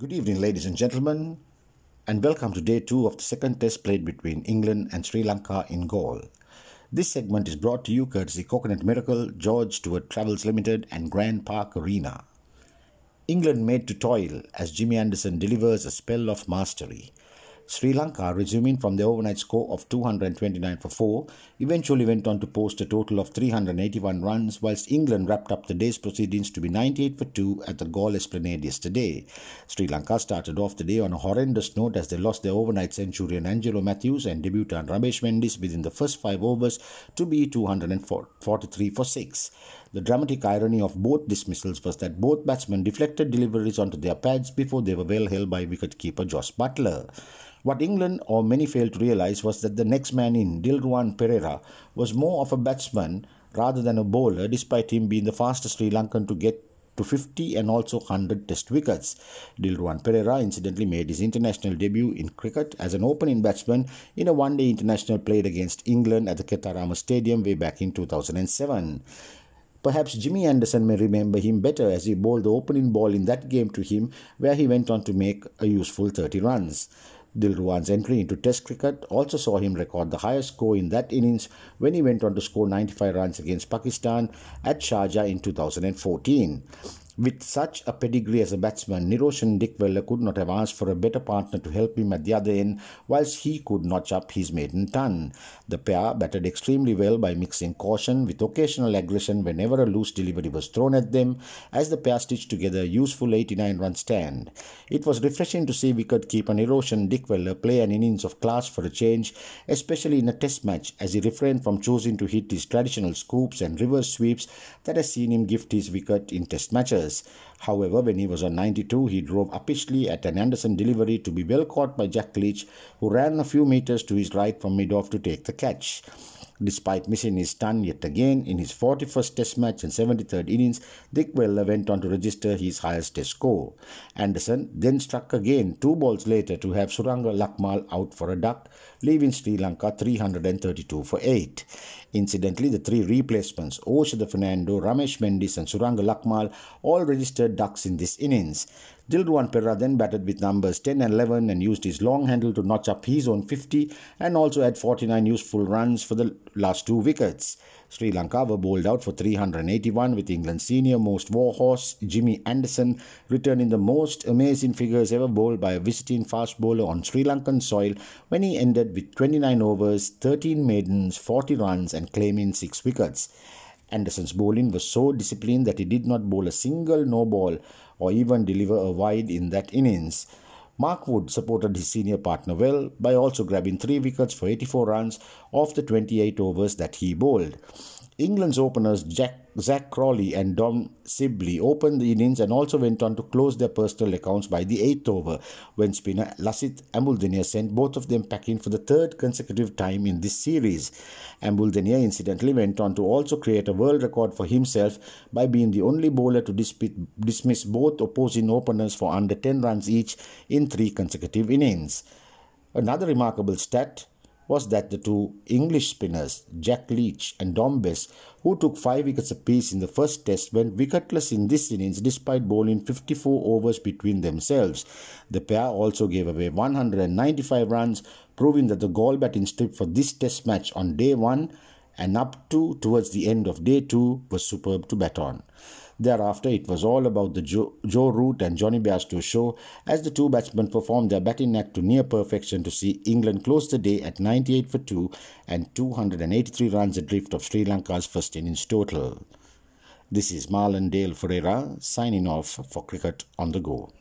Good evening, ladies and gentlemen, and welcome to day two of the second test played between England and Sri Lanka in Galle. This segment is brought to you courtesy Coconut Miracle, George Stewart Travels Limited, and Grand Park Arena. England made to toil as Jimmy Anderson delivers a spell of mastery. Sri Lanka, resuming from the overnight score of 229 for 4, eventually went on to post a total of 381 runs, whilst England wrapped up the day's proceedings to be 98 for 2 at the Galle Esplanade yesterday. Sri Lanka started off the day on a horrendous note as they lost their overnight centurion Angelo Mathews and debutant Ramesh Mendis within the first five overs to be 243 for 6. The dramatic irony of both dismissals was that both batsmen deflected deliveries onto their pads before they were well held by wicketkeeper Jos Buttler. What England or many failed to realise was that the next man in, Dilruwan Perera, was more of a batsman rather than a bowler, despite him being the fastest Sri Lankan to get to 50 and also 100 test wickets. Dilruwan Perera incidentally made his international debut in cricket as an opening batsman in a one-day international played against England at the Khettarama Stadium way back in 2007. Perhaps Jimmy Anderson may remember him better as he bowled the opening ball in that game to him, where he went on to make a useful 30 runs. Dilruwan's entry into Test cricket also saw him record the highest score in that innings when he went on to score 95 runs against Pakistan at Sharjah in 2014. With such a pedigree as a batsman, Niroshan Dickwella could not have asked for a better partner to help him at the other end, whilst he could notch up his maiden ton. The pair batted extremely well by mixing caution with occasional aggression whenever a loose delivery was thrown at them, as the pair stitched together a useful 89 run stand. It was refreshing to see wicket-keeper Niroshan Dickwella play an innings of class for a change, especially in a test match, as he refrained from choosing to hit his traditional scoops and reverse sweeps that has seen him gift his wicket in test matches. However, when he was on 92, he drove uppishly at an Anderson delivery to be well caught by Jack Leach, who ran a few metres to his right from mid-off to take the catch. Despite missing his ton yet again in his 41st Test match and 73rd innings, Dickwella went on to register his highest Test score. Anderson then struck again two balls later to have Suranga Lakmal out for a duck, leaving Sri Lanka 332 for 8. Incidentally, the three replacements, Oshada Fernando, Ramesh Mendis and Suranga Lakmal all registered ducks in this innings. Dilruwan Perera then batted with numbers 10 and 11 and used his long handle to notch up his own 50 and also had 49 useful runs for the last two wickets. Sri Lanka were bowled out for 381 with England's senior most warhorse Jimmy Anderson returning the most amazing figures ever bowled by a visiting fast bowler on Sri Lankan soil when he ended with 29 overs, 13 maidens, 40 runs and claiming 6 wickets. Anderson's bowling was so disciplined that he did not bowl a single no ball or even deliver a wide in that innings. Mark Wood supported his senior partner well by also grabbing three wickets for 84 runs off the 28 overs that he bowled. England's openers Jack, Zak Crawley and Dom Sibley opened the innings and also went on to close their personal accounts by the eighth over when spinner Lasith Embuldeniya sent both of them packing for the third consecutive time in this series. Embuldeniya incidentally went on to also create a world record for himself by being the only bowler to dismiss both opposing openers for under 10 runs each in three consecutive innings. Another remarkable stat was that the two English spinners, Jack Leach and Dom Bess, who took five wickets apiece in the first test, went wicketless in this innings despite bowling 54 overs between themselves. The pair also gave away 195 runs, proving that the Galle batting strip for this test match on day one and up to towards the end of day two was superb to bat on. Thereafter, it was all about the Joe, Joe Root and Jonny Bairstow show as the two batsmen performed their batting act to near perfection to see England close the day at 98 for 2 and 283 runs adrift of Sri Lanka's first innings total. This is Marlon Dale Ferreira signing off for Cricket on the Go.